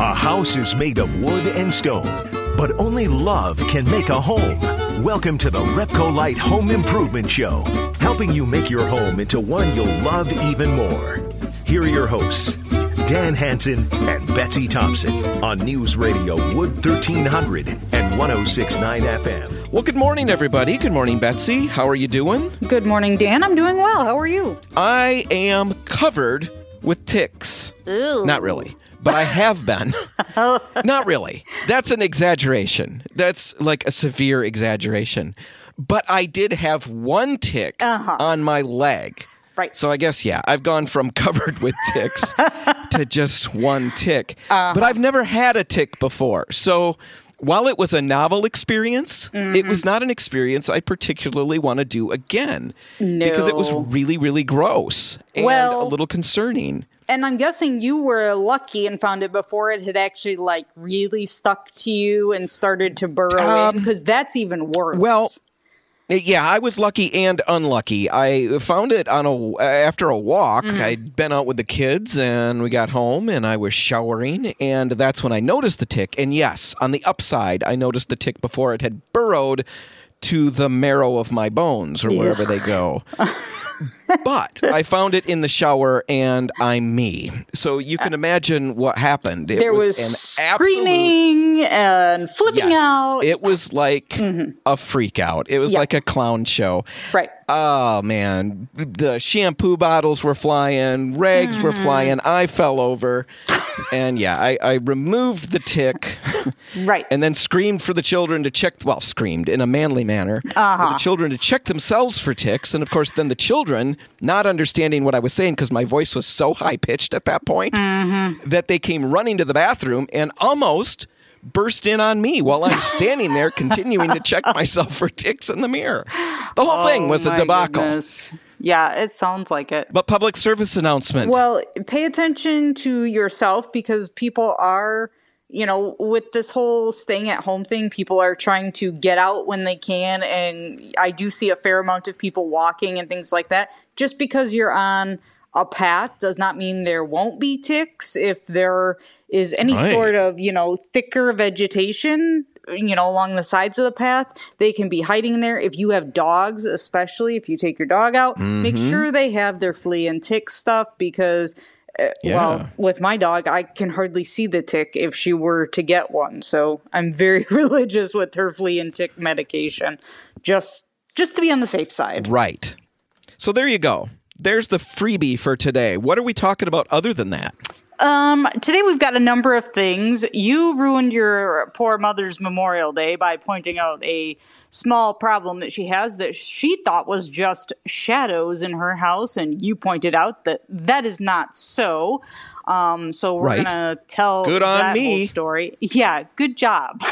A house is made of wood and stone, but only love can make a home. Welcome to the Repcolite Home Improvement Show, helping you make your home into one you'll love even more. Here are your hosts, Dan Hanson and Betsy Thompson on News Radio Wood 1300 and 1069 FM. Well, good morning, everybody. Good morning, Betsy. How are you doing? Good morning, Dan. I'm doing well. How are you? I am covered with ticks. Ew. Not really, but I have been. Oh. Not really. That's an exaggeration. That's like a severe exaggeration. But I did have one tick uh-huh. on my leg. Right. So I guess, yeah, I've gone from covered with ticks to just one tick. But uh-huh. I've never had a tick before. So while it was a novel experience, it was mm-hmm. not an experience I particularly want to do again. no. Because it was really, really gross and Well- a little concerning. And I'm guessing you were lucky and found it before it had actually like really stuck to you and started to burrow in because that's even worse. Well, Yeah, I was lucky and unlucky. I found it on a after a walk. Mm-hmm. I'd been out with the kids and we got home and I was showering and that's when I noticed the tick. And yes, on the upside, I noticed the tick before it had burrowed to the marrow of my bones or wherever they go. but I found it in the shower and I'm me. So you can imagine what happened. It there was, an absolute screaming and flipping Yes. out. It was like a freak out. It was Yeah. like a clown show. right. Oh man, the shampoo bottles were flying, rags were Mm-hmm. flying. I fell over, and yeah, I, I removed the tick, Right. and then screamed for the children to check. Well, screamed in a manly manner Uh-huh. for the children to check themselves for ticks, and of course, then the children, not understanding what I was saying because my voice was so high pitched at that point, Mm-hmm. that they came running to the bathroom and almost. Burst in on me while I'm standing there continuing to check myself for ticks in the mirror. The whole thing was a Oh, debacle. goodness. Yeah, it sounds like it. But public service announcement. Well, pay attention to yourself because people are, you know, with this whole staying at home thing, people are trying to get out when they can. And I do see a fair amount of people walking and things like that. Just because you're on a path does not mean there won't be ticks. If there is any Right. sort of, you know, thicker vegetation, you know, along the sides of the path, they can be hiding there. If you have dogs, especially if you take your dog out, make Mm-hmm. sure they have their flea and tick stuff because, Uh, yeah. well, with my dog, I can hardly see the tick if she were to get one. So I'm very religious with her flea and tick medication, just just to be on the safe side. right. So there you go. There's the freebie for today. What are we talking about other than that? Um, today we've got a number of things. You ruined your poor mother's Memorial Day by pointing out a small problem that she has that she thought was just shadows in her house, and you pointed out that that is not so. Um, so we're Right. gonna tell Good on that me. whole story. Yeah, good job.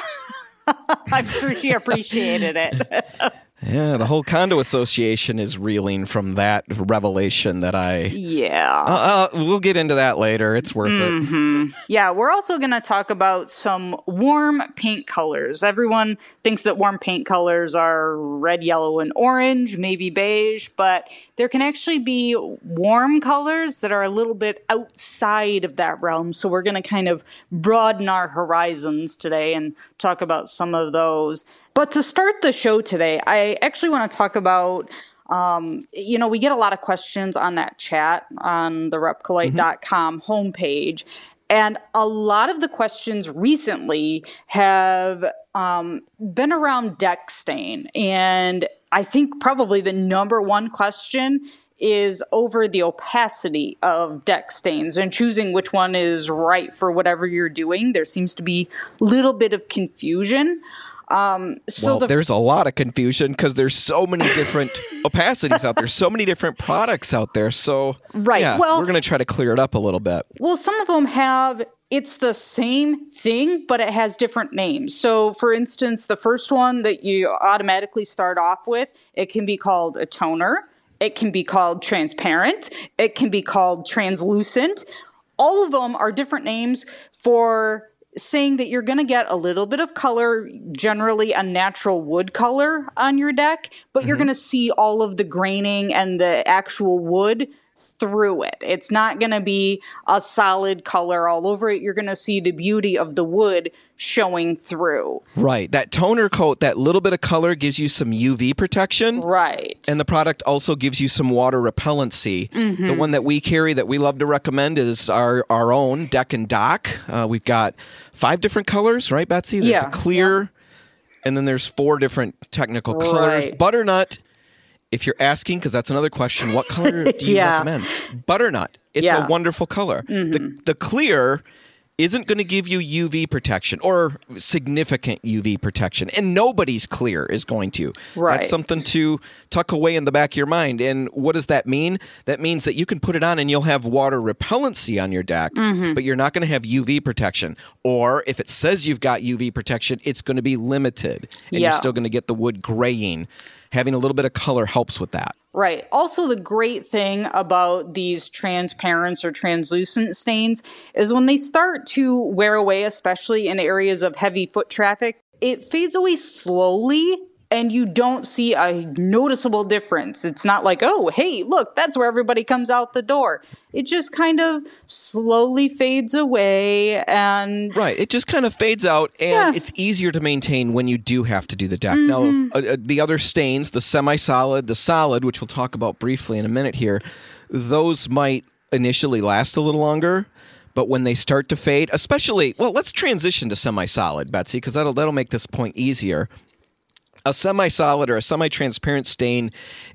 I'm sure she appreciated it. Yeah, the whole condo association is reeling from that revelation that I. yeah. Uh, uh, we'll get into that later. It's worth it. Yeah, we're also going to talk about some warm paint colors. Everyone thinks that warm paint colors are red, yellow, and orange, maybe beige, but there can actually be warm colors that are a little bit outside of that realm. So we're going to kind of broaden our horizons today and talk about some of those. But to start the show today, I actually want to talk about um, you know, we get a lot of questions on that chat on the repcolite.com homepage. And a lot of the questions recently have um, been around deck stain. And I think probably the number one question is over the opacity of deck stains and choosing which one is right for whatever you're doing. There seems to be a little bit of confusion. Um, so well, the there's a lot of confusion because there's so many different opacities out there, so many different products out there. So, Right, yeah, well- we're going to try to clear it up a little bit. Well, some of them have it's the same thing, but it has different names. So, for instance, the first one that you automatically start off with, it can be called a toner. It can be called transparent. It can be called translucent. All of them are different names for saying that you're going to get a little bit of color, generally a natural wood color on your deck, but you're mm-hmm. going to see all of the graining and the actual wood through it. It's not going to be a solid color all over it. You're going to see the beauty of the wood showing through. Right. That toner coat, that little bit of color gives you some UV protection. Right. And the product also gives you some water repellency. Mm-hmm. The one that we carry that we love to recommend is our, our own Deck and Dock. Uh, we've got five different colors, right, Betsy? There's Yeah. a clear, and then there's four different technical colors. Right. Butternut, if you're asking, because that's another question, what color do you Yeah. recommend? Butternut. It's Yeah. Mm-hmm. a wonderful color. The, the clear isn't going to give you UV protection or significant UV protection. And nobody's clear is going to. Right. That's something to tuck away in the back of your mind. And what does that mean? That means that you can put it on and you'll have water repellency on your deck, Mm-hmm. but you're not going to have UV protection. Or if it says you've got UV protection, it's going to be limited. And you're still going to get the wood graying. Having a little bit of color helps with that. Right. Also, the great thing about these transparents or translucent stains is when they start to wear away, especially in areas of heavy foot traffic, it fades away slowly and you don't see a noticeable difference. It's not like, oh, hey, look, that's where everybody comes out the door. It just kind of slowly fades away and Right. It just kind of fades out, and Yeah. it's easier to maintain when you do have to do the deck. Now, uh, uh, the other stains, the semi solid, the solid, which we'll talk about briefly in a minute here, those might initially last a little longer. But when they start to fade, especially, well, let's transition to semi solid, Betsy, because that'll, that'll make this point easier a semi-solid or a semi-transparent stain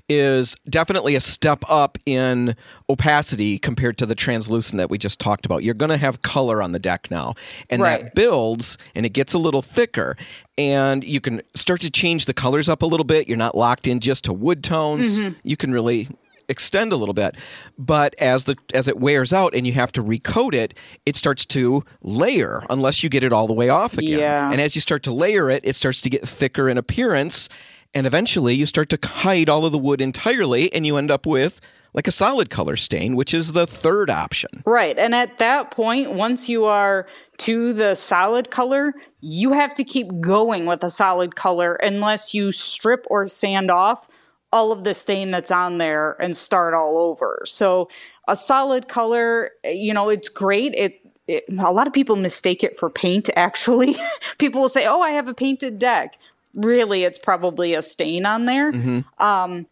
is definitely a step up in opacity compared to the translucent that we just talked about. You're going to have color on the deck now, and Right. that builds and it gets a little thicker, and you can start to change the colors up a little bit. You're not locked in just to wood tones. Mm-hmm. You can really extend a little bit but as the as it wears out and you have to recoat it it starts to layer unless you get it all the way off again Yeah. and as you start to layer it, it starts to get thicker in appearance, and eventually you start to hide all of the wood entirely, and you end up with like a solid color stain, which is the third option. Right. And at that point, once you are to the solid color, you have to keep going with a solid color unless you strip or sand off all of the stain that's on there and start all over. So a solid color, you know, it's great. It it, a lot of people mistake it for paint actually people will say oh i have a painted deck really it's probably a stain on there Um,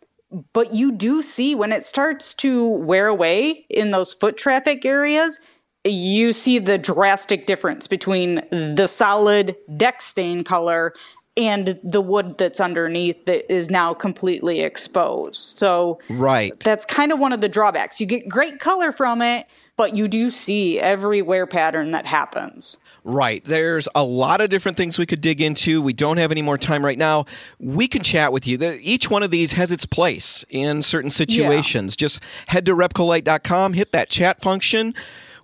but you do see when it starts to wear away in those foot traffic areas you see the drastic difference between the solid deck stain color and the wood that's underneath that is now completely exposed so Right. that's kind of one of the drawbacks you get great color from it but you do see every wear pattern that happens Right. There's a lot of different things we could dig into. We don't have any more time right now. We can chat with you. The, each one of these has its place in certain situations. Just head to repcolite.com, hit that chat function.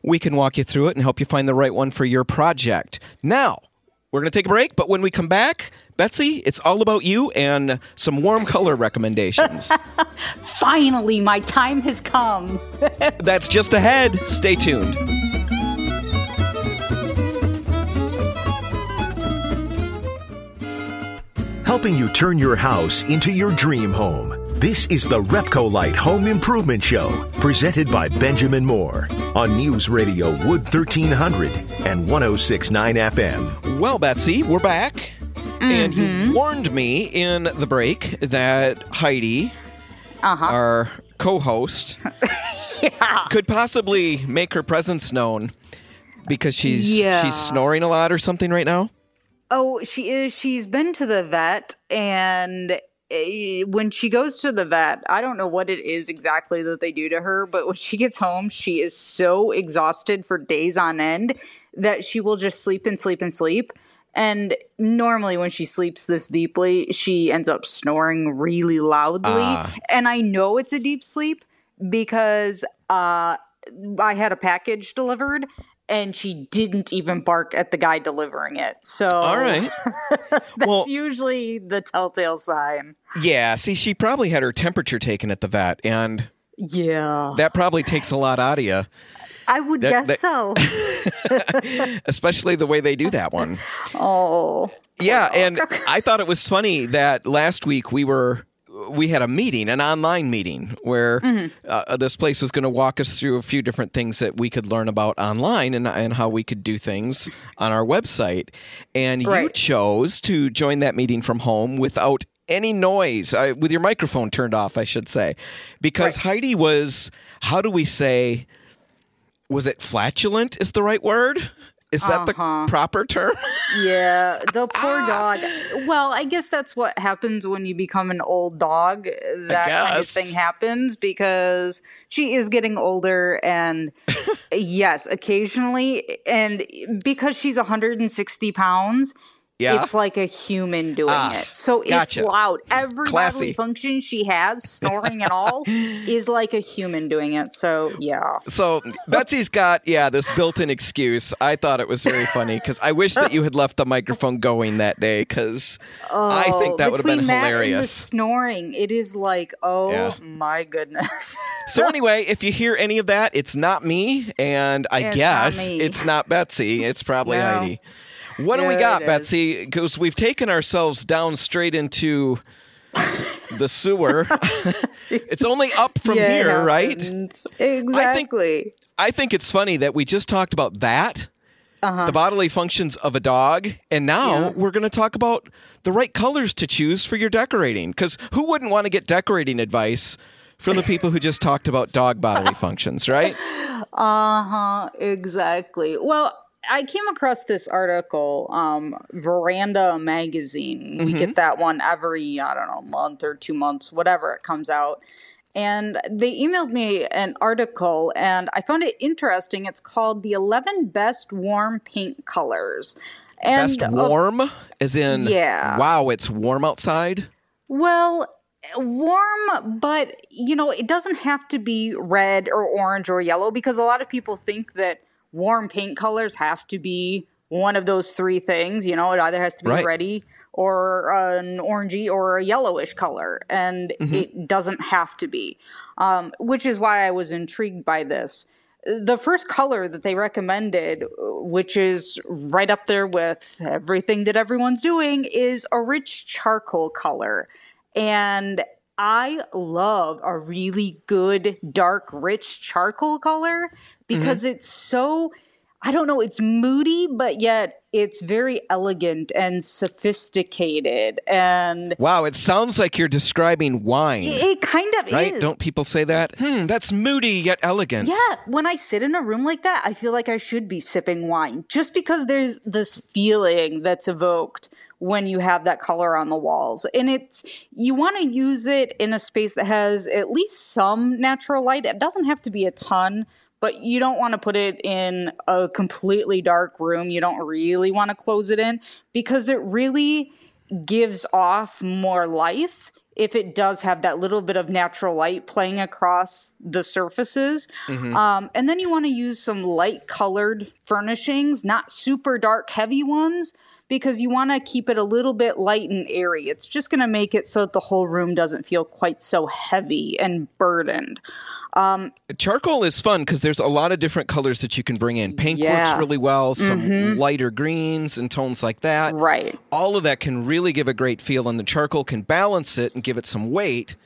We can walk you through it and help you find the right one for your project. Now, we're going to take a break, but when we come back, Betsy, it's all about you and some warm color recommendations. finally my time has come That's just ahead. Stay tuned. helping you turn your house into your dream home. This is the Repcolite Home Improvement Show, presented by Benjamin Moore on News Radio Wood 1300 and 1069 FM. Well, Betsy, we're back. And you mm-hmm. warned me in the break that Heidi, uh-huh. our co host, could possibly make her presence known because she's Yeah. she's snoring a lot or something right now. Oh, she is. She's been to the vet, and when she goes to the vet, I don't know what it is exactly that they do to her, but when she gets home, she is so exhausted for days on end that she will just sleep and sleep and sleep. And normally, when she sleeps this deeply, she ends up snoring really loudly. Ah. And I know it's a deep sleep because uh, I had a package delivered. And she didn't even bark at the guy delivering it. So All right. that's well, usually the telltale sign. yeah. See, she probably had her temperature taken at the vet, and Yeah. that probably takes a lot out of you, I would that- guess that- so. especially the way they do that one. Oh. Yeah, and I thought it was funny that last week we were we had a meeting, an online meeting, where Mm-hmm. uh, this place was going to walk us through a few different things that we could learn about online and, and how we could do things on our website. And you chose to join that meeting from home without any noise, uh, with your microphone turned off, I should say, because Heidi was, how do we say, was it flatulent? Is the right word? Is that Uh-huh. the proper term? Yeah, the poor Ah. dog. Well, I guess that's what happens when you become an old dog. That kind of thing happens because she is getting older and yes, occasionally and because she's 160 pounds, Yeah. it's like a human doing Ah, it. So it's gotcha. loud. Every Classy. bodily function she has, snoring and all, is like a human doing it. So yeah. So Betsy's got yeah this built-in excuse. I thought it was very funny because I wish that you had left the microphone going that day because I think that would have been and the hilarious. snoring, it is like, oh Yeah. my goodness. So anyway, if you hear any of that, it's not me, and I It's guess me. it's not Betsy. It's probably No. Heidi. What do we got. Betsy? Because we've taken ourselves down straight into the sewer. it's only up from Yeah, here, right? Exactly. I think it's funny that we just talked about that, Uh-huh. the bodily functions of a dog, and now Yeah. we're going to talk about the right colors to choose for your decorating. Because who wouldn't want to get decorating advice from the people who just talked about dog bodily functions, right? Uh huh. Exactly. Well, I came across this article, um, Veranda Magazine. We get that one every, I don't know, month or two months, whatever it comes out. And they emailed me an article, and I found it interesting. It's called The 11 Best Warm Paint Colors. And Best uh, warm, as in, yeah. wow, it's warm outside. Well, warm, but you know, it doesn't have to be red or orange or yellow because a lot of people think that warm paint colors have to be one of those three things. You know, it either has to be Right. reddy or an orangey or a yellowish color, and it doesn't have to be. Um, which is why I was intrigued by this. The first color that they recommended, which is right up there with everything that everyone's doing, is a rich charcoal color. And I love a really good, dark, rich charcoal color because it's so, I don't know, it's moody, but yet it's very elegant and sophisticated. And Wow, it sounds like you're describing wine, it kind of right? is. Don't people say that? Hmm, that's moody yet elegant. Yeah, when I sit in a room like that, I feel like I should be sipping wine just because there's this feeling that's evoked when you have that color on the walls. And it's you want to use it in a space that has at least some natural light. It doesn't have to be a ton, but you don't want to put it in a completely dark room. You don't really want to close it in because it really gives off more life if it does have that little bit of natural light playing across the surfaces. Um, and then you want to use some light colored furnishings, not super dark, heavy ones, because you want to keep it a little bit light and airy. It's just going to make it so that the whole room doesn't feel quite so heavy and burdened. Charcoal is fun because there's a lot of different colors that you can bring in. Pink Yeah. Mm-hmm. works really well, some lighter greens and tones like that. Right. All of that can really give a great feel, and the charcoal can balance it and give it some weight,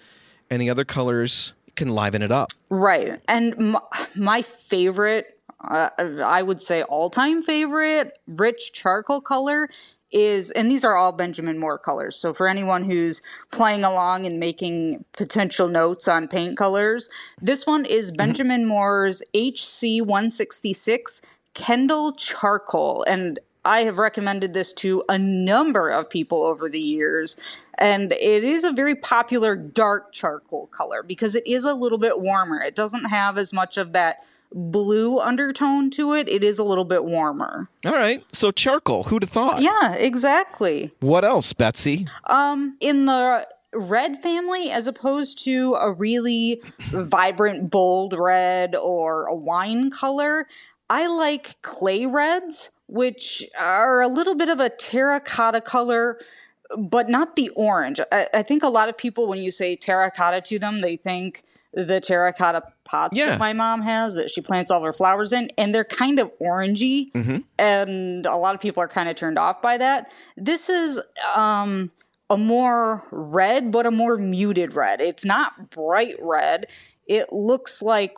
and the other colors can liven it up. Right. And my, my favorite, uh, I would say all time favorite, rich charcoal color is, and these are all Benjamin Moore colors. So for anyone who's playing along and making potential notes on paint colors, this one is mm-hmm. Benjamin Moore's HC166 Kendall Charcoal. And I have recommended this to a number of people over the years. And it is a very popular dark charcoal color because it is a little bit warmer. It doesn't have as much of that blue undertone to it. It is a little bit warmer. All right, so charcoal. Who'd have thought? Yeah, exactly. What else, Betsy? Um, in the red family as opposed to a really vibrant bold red or a wine color i like clay reds which are a little bit of a terracotta color but not the orange i, I think a lot of people when you say terracotta to them they think the terracotta pots Yeah. that my mom has that she plants all her flowers in and they're kind of orangey and a lot of people are kind of turned off by that this is um a more red, but a more muted red. It's not bright red. It looks like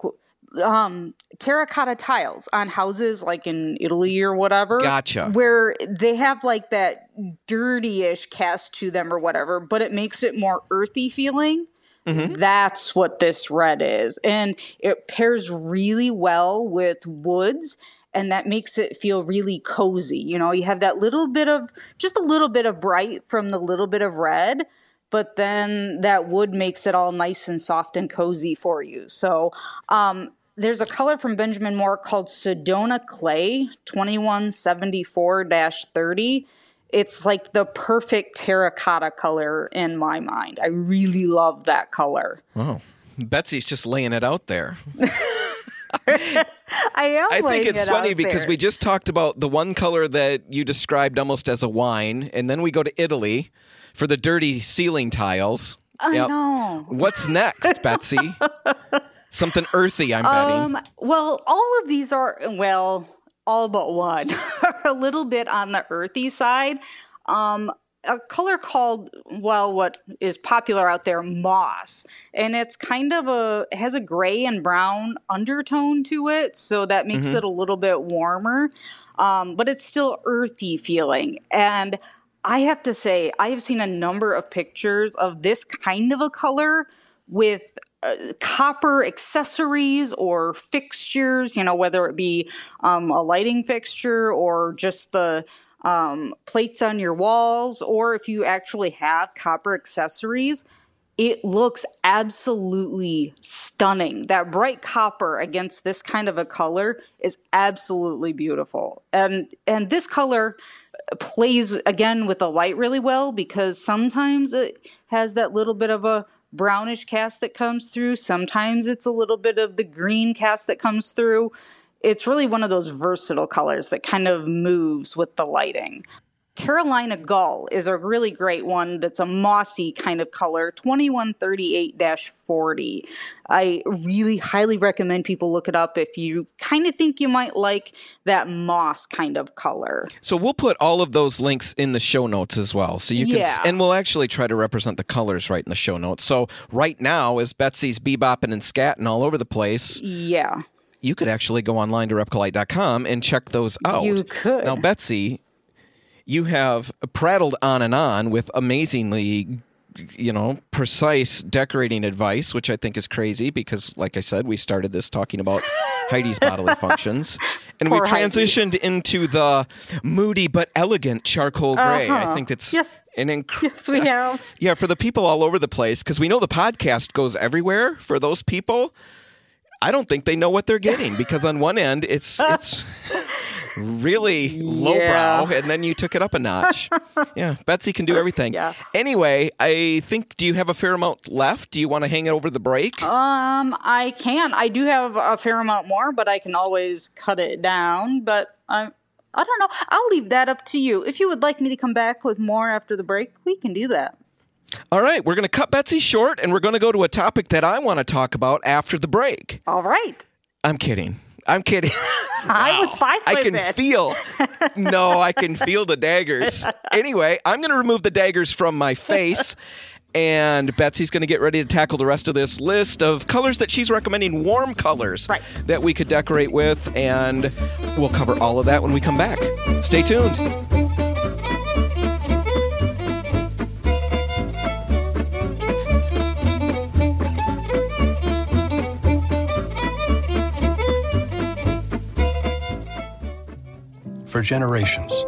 um, terracotta tiles on houses like in Italy or whatever. Gotcha. Where they have like that dirty-ish cast to them or whatever, but it makes it more earthy feeling. Mm-hmm. That's what this red is. And it pairs really well with woods and that makes it feel really cozy. You know, you have that little bit of just a little bit of bright from the little bit of red, but then that wood makes it all nice and soft and cozy for you. So, um, there's a color from Benjamin Moore called Sedona Clay 2174 30. It's like the perfect terracotta color in my mind. I really love that color. Oh, Betsy's just laying it out there. I am. I think it's it funny because there. we just talked about the one color that you described almost as a wine, and then we go to Italy for the dirty ceiling tiles. I yep. know. What's next, Betsy? Something earthy, I'm betting. Um, well, all of these are well, all but one are a little bit on the earthy side. Um, a color called well what is popular out there moss and it's kind of a has a gray and brown undertone to it so that makes mm-hmm. it a little bit warmer um, but it's still earthy feeling and i have to say i have seen a number of pictures of this kind of a color with uh, copper accessories or fixtures you know whether it be um, a lighting fixture or just the um, plates on your walls, or if you actually have copper accessories, it looks absolutely stunning. That bright copper against this kind of a color is absolutely beautiful. And and this color plays again with the light really well because sometimes it has that little bit of a brownish cast that comes through, sometimes it's a little bit of the green cast that comes through it's really one of those versatile colors that kind of moves with the lighting. Carolina Gull is a really great one that's a mossy kind of color, 2138 40. I really highly recommend people look it up if you kind of think you might like that moss kind of color. So we'll put all of those links in the show notes as well. So you can, yeah. and we'll actually try to represent the colors right in the show notes. So right now, as Betsy's bebopping and scatting all over the place. Yeah you could actually go online to repcolite.com and check those out. You could. Now, Betsy, you have prattled on and on with amazingly you know, precise decorating advice, which I think is crazy because, like I said, we started this talking about Heidi's bodily functions. And Poor we transitioned Heidi. into the moody but elegant charcoal gray. Uh-huh. I think it's yes. an incredible. Yes, we have. Yeah, for the people all over the place, because we know the podcast goes everywhere for those people. I don't think they know what they're getting because on one end it's it's really lowbrow, yeah. and then you took it up a notch. yeah, Betsy can do everything. Yeah. Anyway, I think. Do you have a fair amount left? Do you want to hang it over the break? Um, I can. I do have a fair amount more, but I can always cut it down. But I, I don't know. I'll leave that up to you. If you would like me to come back with more after the break, we can do that. All right, we're going to cut Betsy short and we're going to go to a topic that I want to talk about after the break. All right. I'm kidding. I'm kidding. I was fine I can it. feel. No, I can feel the daggers. Anyway, I'm going to remove the daggers from my face. And Betsy's going to get ready to tackle the rest of this list of colors that she's recommending, warm colors right. that we could decorate with. And we'll cover all of that when we come back. Stay tuned. Generations,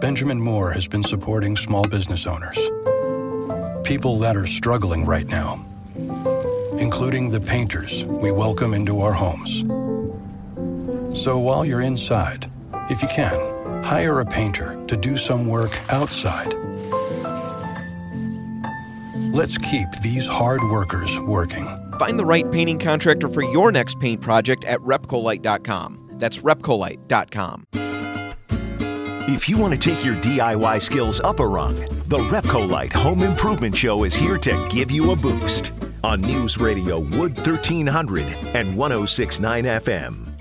Benjamin Moore has been supporting small business owners. People that are struggling right now, including the painters we welcome into our homes. So while you're inside, if you can, hire a painter to do some work outside. Let's keep these hard workers working. Find the right painting contractor for your next paint project at repcolite.com. That's repcolite.com. If you want to take your DIY skills up a rung, the Repcolite Home Improvement Show is here to give you a boost on News Radio Wood 1300 and 1069 FM.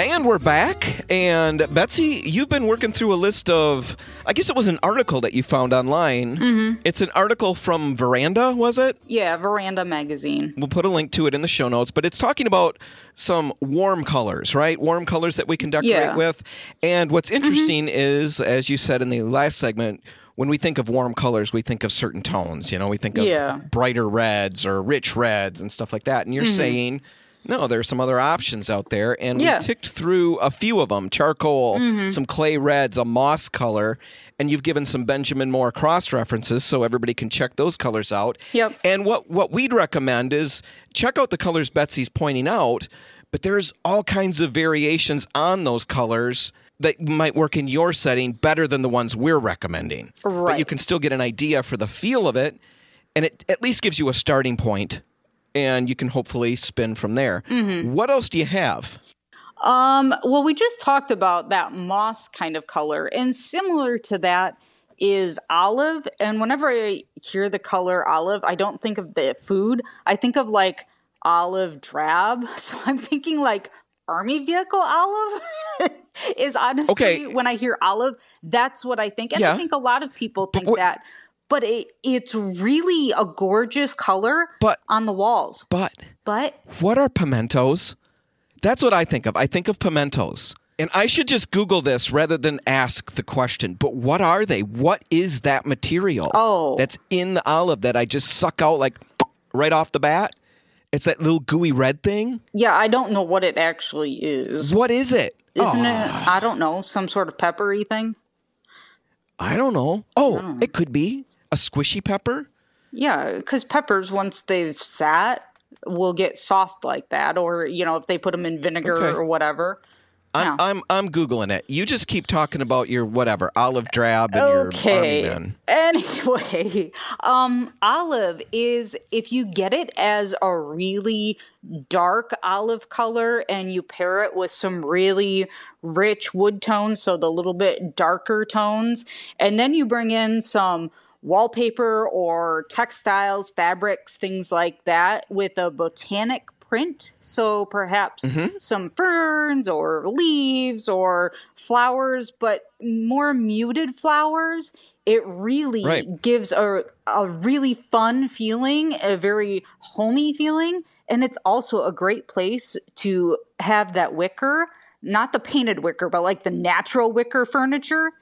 And we're back. And Betsy, you've been working through a list of, I guess it was an article that you found online. Mm-hmm. It's an article from Veranda, was it? Yeah, Veranda magazine. We'll put a link to it in the show notes, but it's talking about some warm colors, right? Warm colors that we can decorate Yeah. with. And what's interesting is, as you said in the last segment, when we think of warm colors, we think of certain tones. You know, we think of Yeah. brighter reds or rich reds and stuff like that. And you're saying, no, there's some other options out there. And Yeah. we ticked through a few of them charcoal, mm-hmm. some clay reds, a moss color. And you've given some Benjamin Moore cross references so everybody can check those colors out. Yep. And what, what we'd recommend is check out the colors Betsy's pointing out, but there's all kinds of variations on those colors that might work in your setting better than the ones we're recommending. Right. But you can still get an idea for the feel of it, and it at least gives you a starting point, and you can hopefully spin from there. What else do you have? Um, well, we just talked about that moss kind of color, and similar to that is olive. And whenever I hear the color olive, I don't think of the food. I think of like olive drab. So I'm thinking like army vehicle olive is honestly Okay. when I hear olive, that's what I think. And Yeah. I think a lot of people think wh- that. But it, it's really a gorgeous color But- on the walls. But But what are pimentos? That's what I think of. I think of pimentos. And I should just Google this rather than ask the question. But what are they? What is that material Oh. that's in the olive that I just suck out like right off the bat? It's that little gooey red thing. yeah, I don't know what it actually is. What is it? Isn't Oh, it? Ah. I don't know, some sort of peppery thing. I don't know. Oh, it could be a squishy pepper. Yeah, because peppers, once they've sat, will get soft like that. Or you know, if they put them in vinegar Okay. or whatever. I'm. I'm I'm googling it. You just keep talking about your whatever olive drab and your Okay. army men. Anyway, um, olive is if you get it as a really dark olive color and you pair it with some really rich wood tones, so the little bit darker tones, and then you bring in some wallpaper or textiles, fabrics, things like that with a botanic print. So perhaps mm-hmm. some ferns or leaves or flowers, but more muted flowers. It really Right. gives a, a really fun feeling, a very homey feeling. And it's also a great place to have that wicker, not the painted wicker, but like the natural wicker furniture.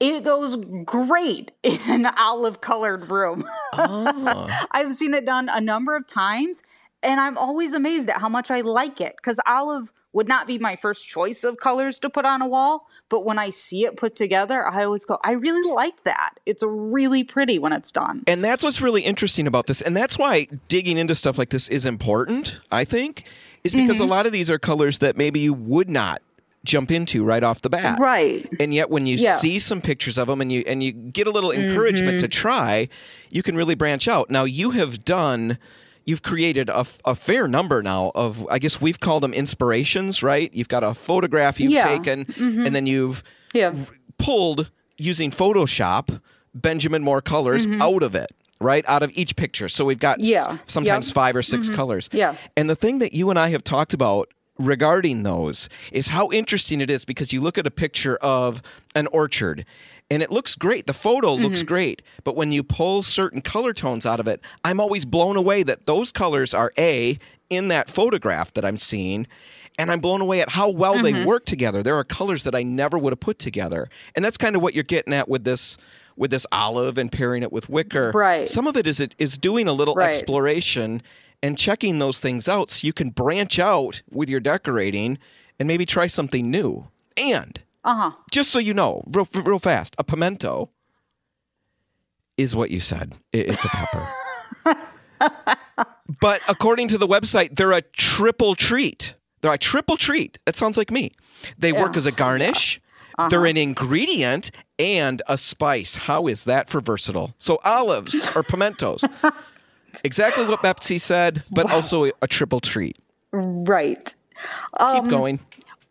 It goes great in an olive colored room. I've seen it done a number of times, and I'm always amazed at how much I like it because olive would not be my first choice of colors to put on a wall. But when I see it put together, I always go, I really like that. It's really pretty when it's done. And that's what's really interesting about this. And that's why digging into stuff like this is important, I think, is because Mm-hmm. a lot of these are colors that maybe you would not jump into right off the bat. Right. And yet when you Yeah. Mm-hmm. see some pictures of them and you and you get a little encouragement to try, you can really branch out. Now you have done You've created a, a fair number now of, I guess we've called them inspirations, right? You've got a photograph you've Yeah. Mm-hmm. taken, and then you've Yeah. pulled using Photoshop Benjamin Moore colors out of it, right? Out of each picture. So we've got s- Mm-hmm. Yeah. sometimes Yep. five or 6 colors. Yeah. And the thing that you and I have talked about regarding those is how interesting it is because you look at a picture of an orchard and it looks great. The photo looks mm-hmm. great. But when you pull certain color tones out of it, I'm always blown away that those colors are A, in that photograph that I'm seeing. And I'm blown away at how well they mm-hmm. work together. There are colors that I never would have put together. And that's kind of what you're getting at with this with this olive and pairing it with wicker. Right. Some of it is is doing a little Right. exploration and checking those things out so you can branch out with your decorating and maybe try something new. And Uh huh. just so you know, real, real fast, a pimento is what you said. It's a pepper. but according to the website, they're a triple treat. They're a triple treat. That sounds like me. They work as a garnish. They're an ingredient and a spice. How is that for versatile? So olives or pimentos. exactly what Betsy said, but also a triple treat. Right. Keep going.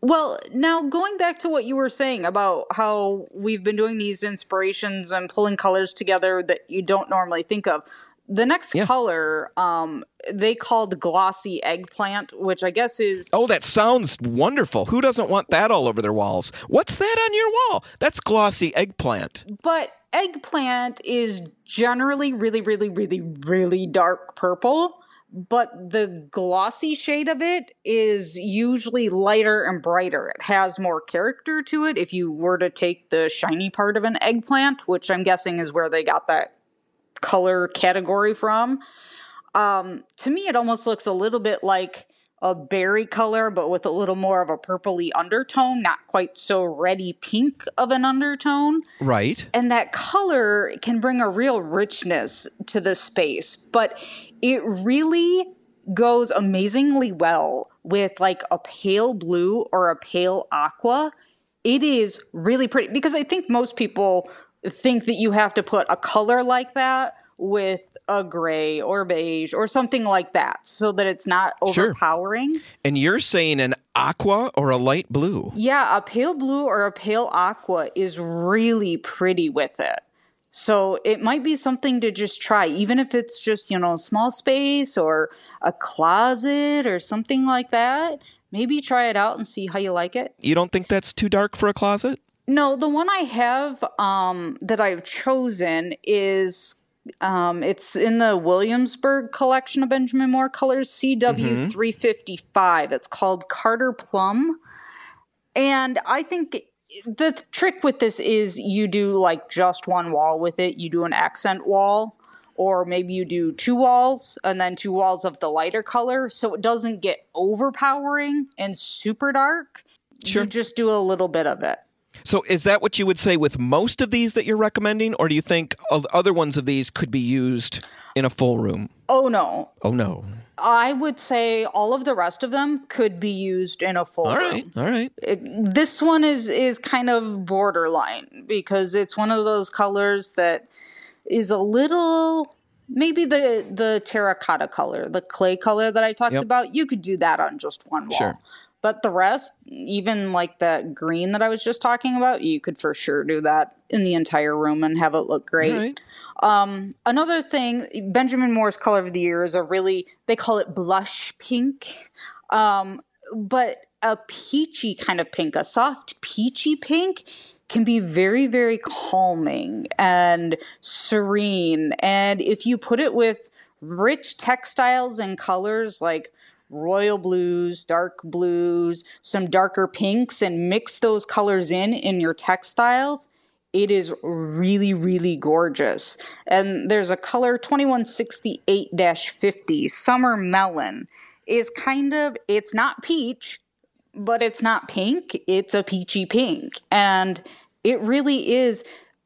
Well, now going back to what you were saying about how we've been doing these inspirations and pulling colors together that you don't normally think of. The next Yeah. color, um, they called glossy eggplant, which I guess is Oh, that sounds wonderful. Who doesn't want that all over their walls? What's that on your wall? That's glossy eggplant. But eggplant is generally really, really, really, really dark purple. But the glossy shade of it is usually lighter and brighter. It has more character to it if you were to take the shiny part of an eggplant, which I'm guessing is where they got that color category from. Um, to me, it almost looks a little bit like a berry color, but with a little more of a purpley undertone, not quite so reddy pink of an undertone Right. and that color can bring a real richness to the space but it really goes amazingly well with like a pale blue or a pale aqua it is really pretty because i think most people think that you have to put a color like that with a gray or beige or something like that so that it's not overpowering. Sure. And you're saying an aqua or a light blue? yeah, a pale blue or a pale aqua is really pretty with it. So it might be something to just try, even if it's just, you know, a small space or a closet or something like that. Maybe try it out and see how you like it. You don't think that's too dark for a closet? No, the one I have um, that I've chosen is um, it's in the Williamsburg collection of Benjamin Moore colors, CW three fifty five. It's called Carter Plum, and I think the trick with this is you do like just one wall with it. You do an accent wall. Or maybe you do two walls and then two walls of the lighter color so it doesn't get overpowering and super dark. Sure. You just do a little bit of it. So is that what you would say with most of these that you're recommending? Or do you think other ones of these could be used in a full room? Oh no. Oh, no. I would say all of the rest of them could be used in a full All room. right. All right. Uh, this one is is kind of borderline because it's one of those colors that is a little maybe the the terracotta color, the clay color that I talked Yep. about. You could do that on just one wall. Sure. But the rest, even like that green that I was just talking about, you could for sure do that in the entire room and have it look great. Right. Another thing, Benjamin Moore's color of the year is a really they call it blush pink. Um, but a peachy kind of pink, a soft peachy pink can be very, very calming and serene. And if you put it with rich textiles and colors like royal blues, dark blues, some darker pinks, and mix those colors in in your textiles, it is really, really gorgeous. And there's a color 2168 50, Summer Melon, is kind of, it's not peach, but it's not pink. It's a peachy pink. And it really is.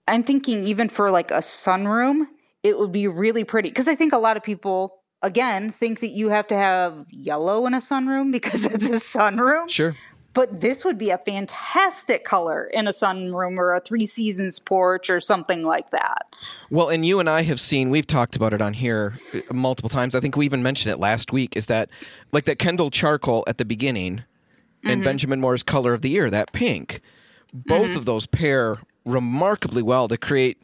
I'm thinking even for like a sunroom, it would be really pretty. Because I think a lot of people, again, think that you have to have yellow in a sunroom because it's a sunroom. Sure. But this would be a fantastic color in a sunroom or a three seasons porch or something like that. Well, and you and I have seen, we've talked about it on here uh, multiple times. I think we even mentioned it last week. Is that like that Kendall charcoal at the beginning and Benjamin Moore's color of the year, that pink? Both of those pair remarkably well to create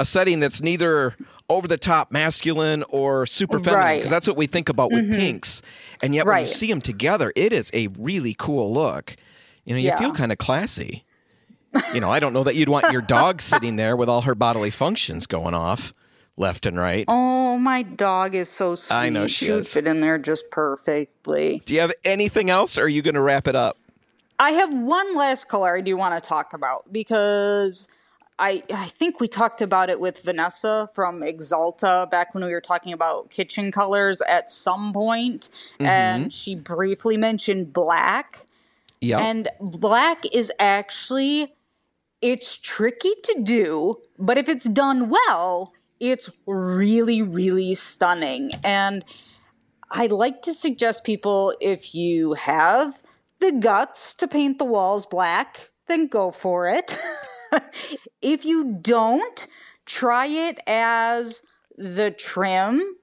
a setting that's neither over the top masculine or super feminine Right. because that's what we think about with mm-hmm. pinks. And yet when you see them together, it is a really cool look. You know, you Yeah. feel kind of classy. You know, I don't know that you'd want your dog sitting there with all her bodily functions going off left and right. Oh, my dog is so sweet. I know she would fit in there just perfectly. Do you have anything else or are you going to wrap it up? I have one last color I do want to talk about because I I think we talked about it with Vanessa from Exalta back when we were talking about kitchen colors at some point, Mm-hmm. and she briefly mentioned black. Yeah. And black is actually it's tricky to do, but if it's done well, it's really really stunning. And I like to suggest people if you have the guts to paint the walls black, then go for it. if you don't, try it as the trim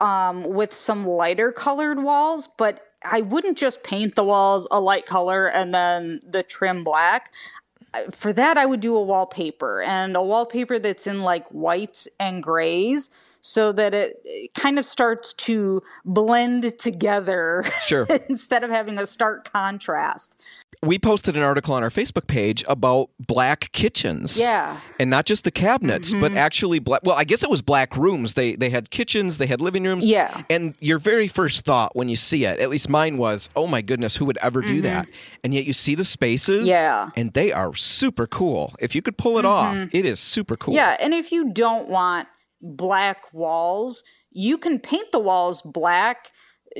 um, with some lighter colored walls, but I wouldn't just paint the walls a light color and then the trim black. For that, I would do a wallpaper and a wallpaper that's in like whites and grays so that it, kind of starts to blend together Sure. instead of having a stark contrast. we posted an article on our Facebook page about black kitchens. Yeah. And not just the cabinets, but mm-hmm. actually black well, I guess it was black rooms. They they had kitchens, they had living rooms. Yeah. And your very first thought when you see it, at least mine was, "Oh my goodness, who would ever do that?" Mm-hmm. And yet you see the spaces Yeah. and they are super cool. If you could pull it mm-hmm. off, it is super cool. Yeah, and if you don't want black walls, you can paint the walls black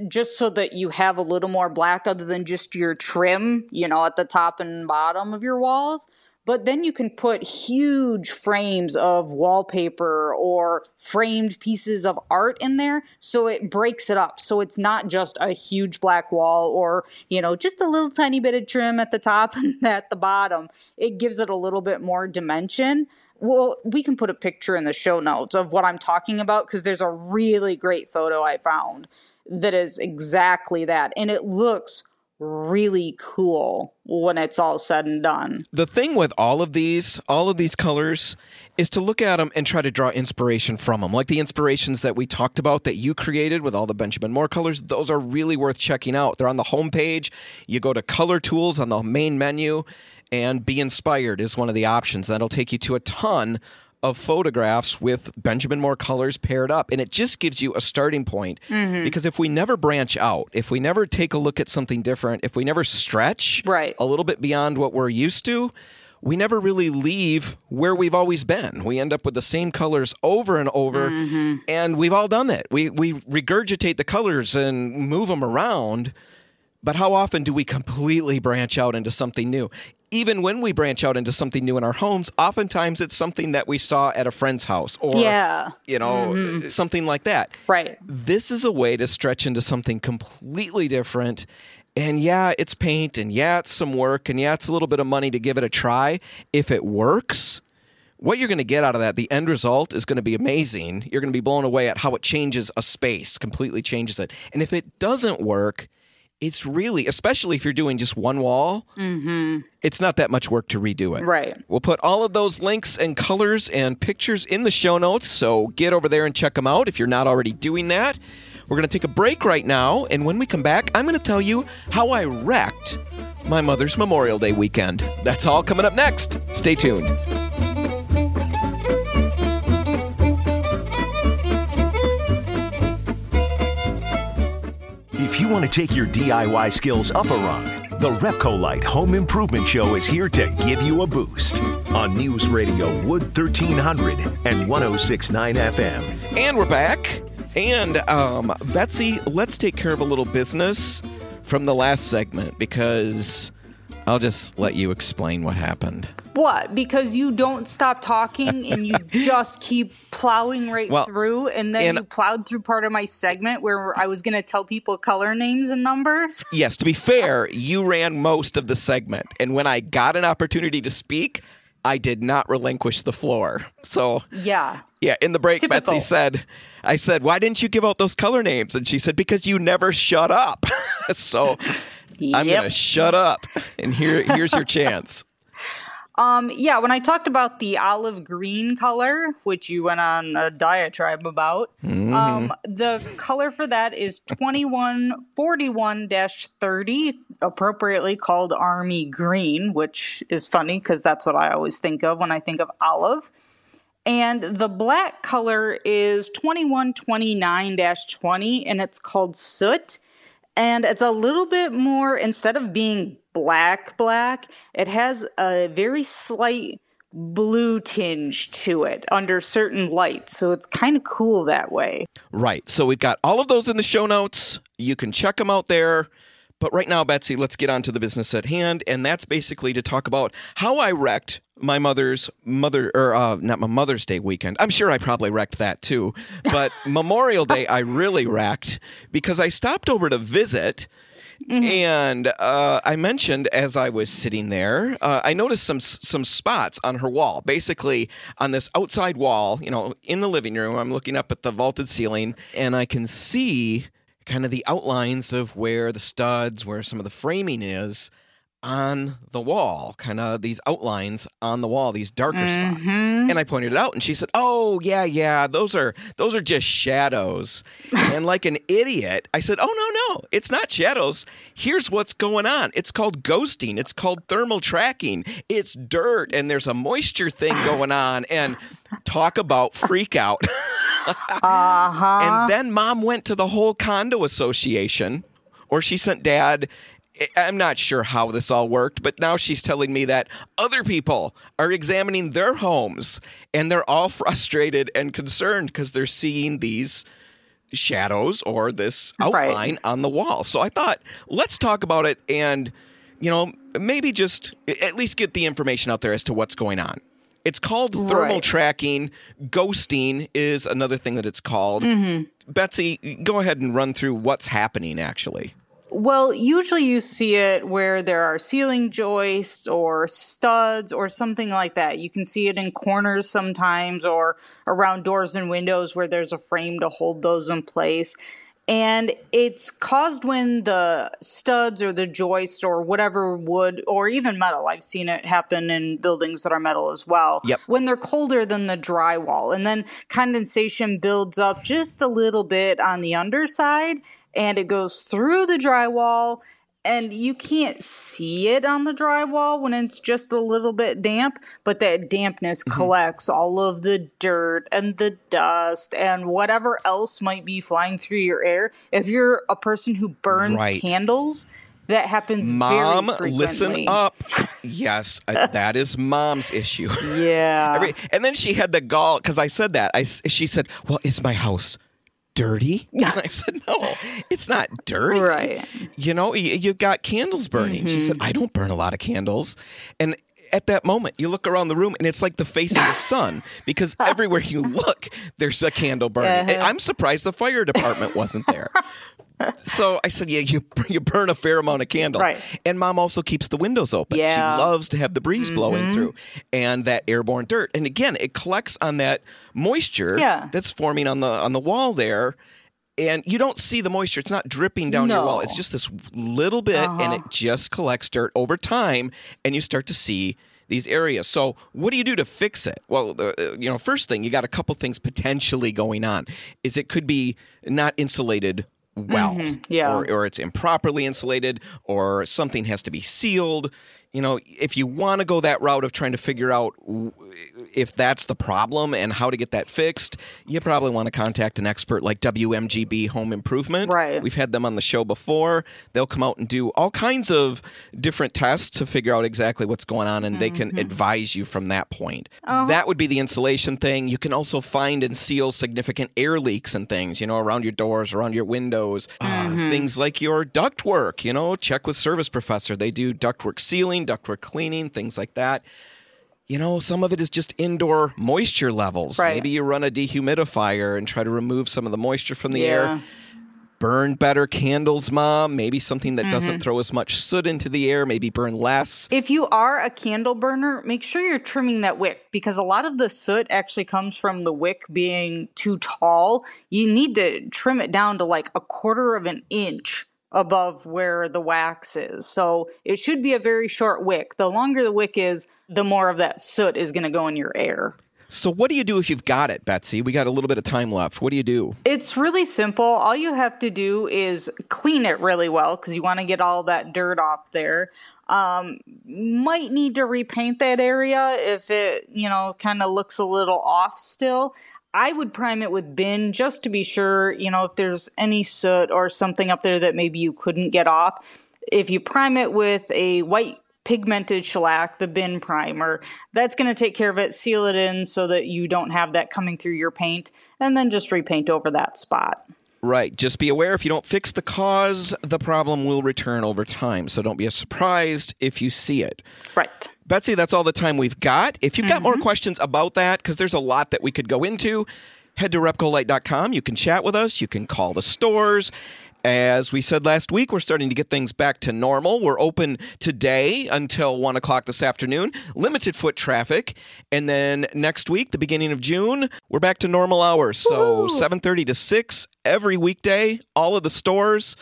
just so that you have a little more black other than just your trim, you know, at the top and bottom of your walls. But then you can put huge frames of wallpaper or framed pieces of art in there so it breaks it up. So it's not just a huge black wall or, you know, just a little tiny bit of trim at the top and at the bottom. It gives it a little bit more dimension. Well, we can put a picture in the show notes of what I'm talking about because there's a really great photo I found that is exactly that. And it looks really cool when it's all said and done. The thing with all of these, all of these colors, is to look at them and try to draw inspiration from them. Like the inspirations that we talked about that you created with all the Benjamin Moore colors, those are really worth checking out. They're on the homepage. You go to color tools on the main menu, and be inspired is one of the options. That'll take you to a ton of photographs with Benjamin Moore colors paired up. And it just gives you a starting point. Mm-hmm. Because if we never branch out, if we never take a look at something different, if we never stretch Right. a little bit beyond what we're used to, we never really leave where we've always been. We end up with the same colors over and over, mm-hmm. and we've all done that. We we regurgitate the colors and move them around, but how often do we completely branch out into something new? Even when we branch out into something new in our homes, oftentimes it's something that we saw at a friend's house or Yeah. you know, mm-hmm. something like that. Right. This is a way to stretch into something completely different. And yeah, it's paint and yeah, it's some work and yeah, it's a little bit of money to give it a try. If it works, what you're going to get out of that, the end result is going to be amazing. You're going to be blown away at how it changes a space, completely changes it. And if it doesn't work, it's really, especially if you're doing just one wall, mm-hmm. it's not that much work to redo it. Right. We'll put all of those links and colors and pictures in the show notes, so get over there and check them out if you're not already doing that. We're going to take a break right now, and when we come back, I'm going to tell you how I wrecked my mother's Memorial Day weekend. That's all coming up next. Stay tuned. If you want to take your DIY skills up a rung, the Repcolite Home Improvement Show is here to give you a boost on News Radio Wood 1300 and 1069 FM. And we're back. And um, Betsy, let's take care of a little business from the last segment because I'll just let you explain what happened. What? Because you don't stop talking and you just keep plowing right Well, through, and then and- you plowed through part of my segment where I was going to tell people color names and numbers. Yes, to be fair, you ran most of the segment. And when I got an opportunity to speak, I did not relinquish the floor. So, Yeah. yeah, in the break, Typical. Betsy said, I said, why didn't you give out those color names? And she said, because you never shut up. so I'm going to shut up. And here, here's your chance. Um, yeah, when I talked about the olive green color, which you went on a diatribe about, um, the color for that is 2141-30, appropriately called army green, which is funny because that's what I always think of when I think of olive. And the black color is 2129-20, and it's called soot. And it's a little bit more, instead of being black, black, it has a very slight blue tinge to it under certain lights. So it's kind of cool that way. Right. So we've got all of those in the show notes. You can check them out there. But right now, Betsy, let's get on to the business at hand. And that's basically to talk about how I wrecked my mother's mother, or uh, not my Mother's Day weekend. I'm sure I probably wrecked that too. But Memorial Day, I really wrecked because I stopped over to visit. And uh, I mentioned as I was sitting there, uh, I noticed some some spots on her wall. Basically, on this outside wall, you know, in the living room, I'm looking up at the vaulted ceiling, and I can see kind of the outlines of where the studs, where some of the framing is on the wall, kind of these outlines on the wall, these darker spots. Mm-hmm. And I pointed it out and she said, "Oh, yeah, yeah, those are those are just shadows." and like an idiot, I said, "Oh, no, no. It's not shadows. Here's what's going on. It's called ghosting. It's called thermal tracking. It's dirt and there's a moisture thing going on and talk about freak out." Uh-huh. And then mom went to the whole condo association, or she sent dad. I'm not sure how this all worked, but now she's telling me that other people are examining their homes and they're all frustrated and concerned because they're seeing these shadows or this Right. outline on the wall. So I thought, let's talk about it and, you know, maybe just at least get the information out there as to what's going on. It's called thermal Right. tracking. Ghosting is another thing that it's called. Mm-hmm. Betsy, go ahead and run through what's happening actually. Well, usually you see it where there are ceiling joists or studs or something like that. You can see it in corners sometimes or around doors and windows where there's a frame to hold those in place. And it's caused when the studs or the joist or whatever wood or even metal, I've seen it happen in buildings that are metal as well. Yep. When they're colder than the drywall. And then condensation builds up just a little bit on the underside and it goes through the drywall and you can't see it on the drywall when it's just a little bit damp but that dampness Mm-hmm. collects all of the dirt and the dust and whatever else might be flying through your air if you're a person who burns Right. candles that happens Mom, very frequently. listen up. yes, that is mom's issue. yeah Every- and then she had the gall because I said that. I she said, "Well, is my house dirty?" And I said, "No, it's not dirty. Right. You know, you, you've got candles burning." She said, "I don't burn a lot of candles," and. At that moment, you look around the room and it's like the face of the sun because everywhere you look, there's a candle burning. Uh-huh. I'm surprised the fire department wasn't there. So I said, "Yeah, you you burn a fair amount of candle." Right. And mom also keeps the windows open. Yeah. She loves to have the breeze blowing through and that airborne dirt. And again, it collects on that moisture Yeah. that's forming on the on the wall there. And you don't see the moisture. It's not dripping down your wall. It's just this little bit and it just collects dirt over time and you start to see these areas. So, what do you do to fix it? Well, uh, you know, first thing, you got a couple things potentially going on. Is it could be not insulated well mm-hmm. yeah. or, or it's improperly insulated or something has to be sealed you know if you want to go that route of trying to figure out if that's the problem and how to get that fixed you probably want to contact an expert like WMGB Home Improvement. Right. we've had them on the show before. They'll come out and do all kinds of different tests to figure out exactly what's going on and they can mm-hmm. advise you from that point. Uh-huh. That would be the insulation thing. You can also find and seal significant air leaks and things you know around your doors around your windows. Uh, things like your ductwork you know check with service professor. They do ductwork sealing ductwork cleaning things like that you know, some of it is just indoor moisture levels. Right. Maybe you run a dehumidifier and try to remove some of the moisture from the Yeah. air. Burn better candles, mom. Maybe something that Mm-hmm. doesn't throw as much soot into the air. Maybe burn less. If you are a candle burner, make sure you're trimming that wick because a lot of the soot actually comes from the wick being too tall. You need to trim it down to like a quarter of an inch above where the wax is. So it should be a very short wick. The longer the wick is, the more of that soot is going to go in your air. So, what do you do if you've got it, Betsy? We got a little bit of time left. What do you do? It's really simple. All you have to do is clean it really well because you want to get all that dirt off there. Um, might need to repaint that area if it, you know, kind of looks a little off still. I would prime it with bin just to be sure, you know, if there's any soot or something up there that maybe you couldn't get off. If you prime it with a white pigmented shellac, the bin primer. That's going to take care of it, seal it in so that you don't have that coming through your paint, and then just repaint over that spot. Right. Just be aware if you don't fix the cause, the problem will return over time. So, don't be surprised if you see it. Right. Betsy, that's all the time we've got. If you've got more Mm-hmm. questions about that, because there's a lot that we could go into, head to repcolite.com. You can chat with us. You can call the stores. As we said last week, we're starting to get things back to normal. We're open today until 1 o'clock this afternoon, limited foot traffic. And then next week, the beginning of June, we're back to normal hours. So 7.30 to 6 every weekday, all of the stores.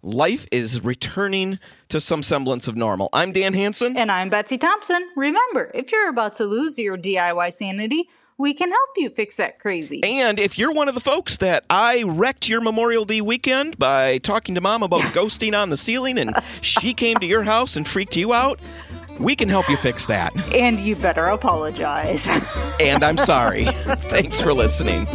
Life is returning to some semblance of normal. I'm Dan Hanson. And I'm Betsy Thompson. Remember, if you're about to lose your DIY sanity, we can help you fix that crazy. And if you're one of the folks that I wrecked your Memorial Day weekend by talking to mom about ghosting on the ceiling and she came to your house and freaked you out, we can help you fix that. And you better apologize. and I'm sorry. Thanks for listening.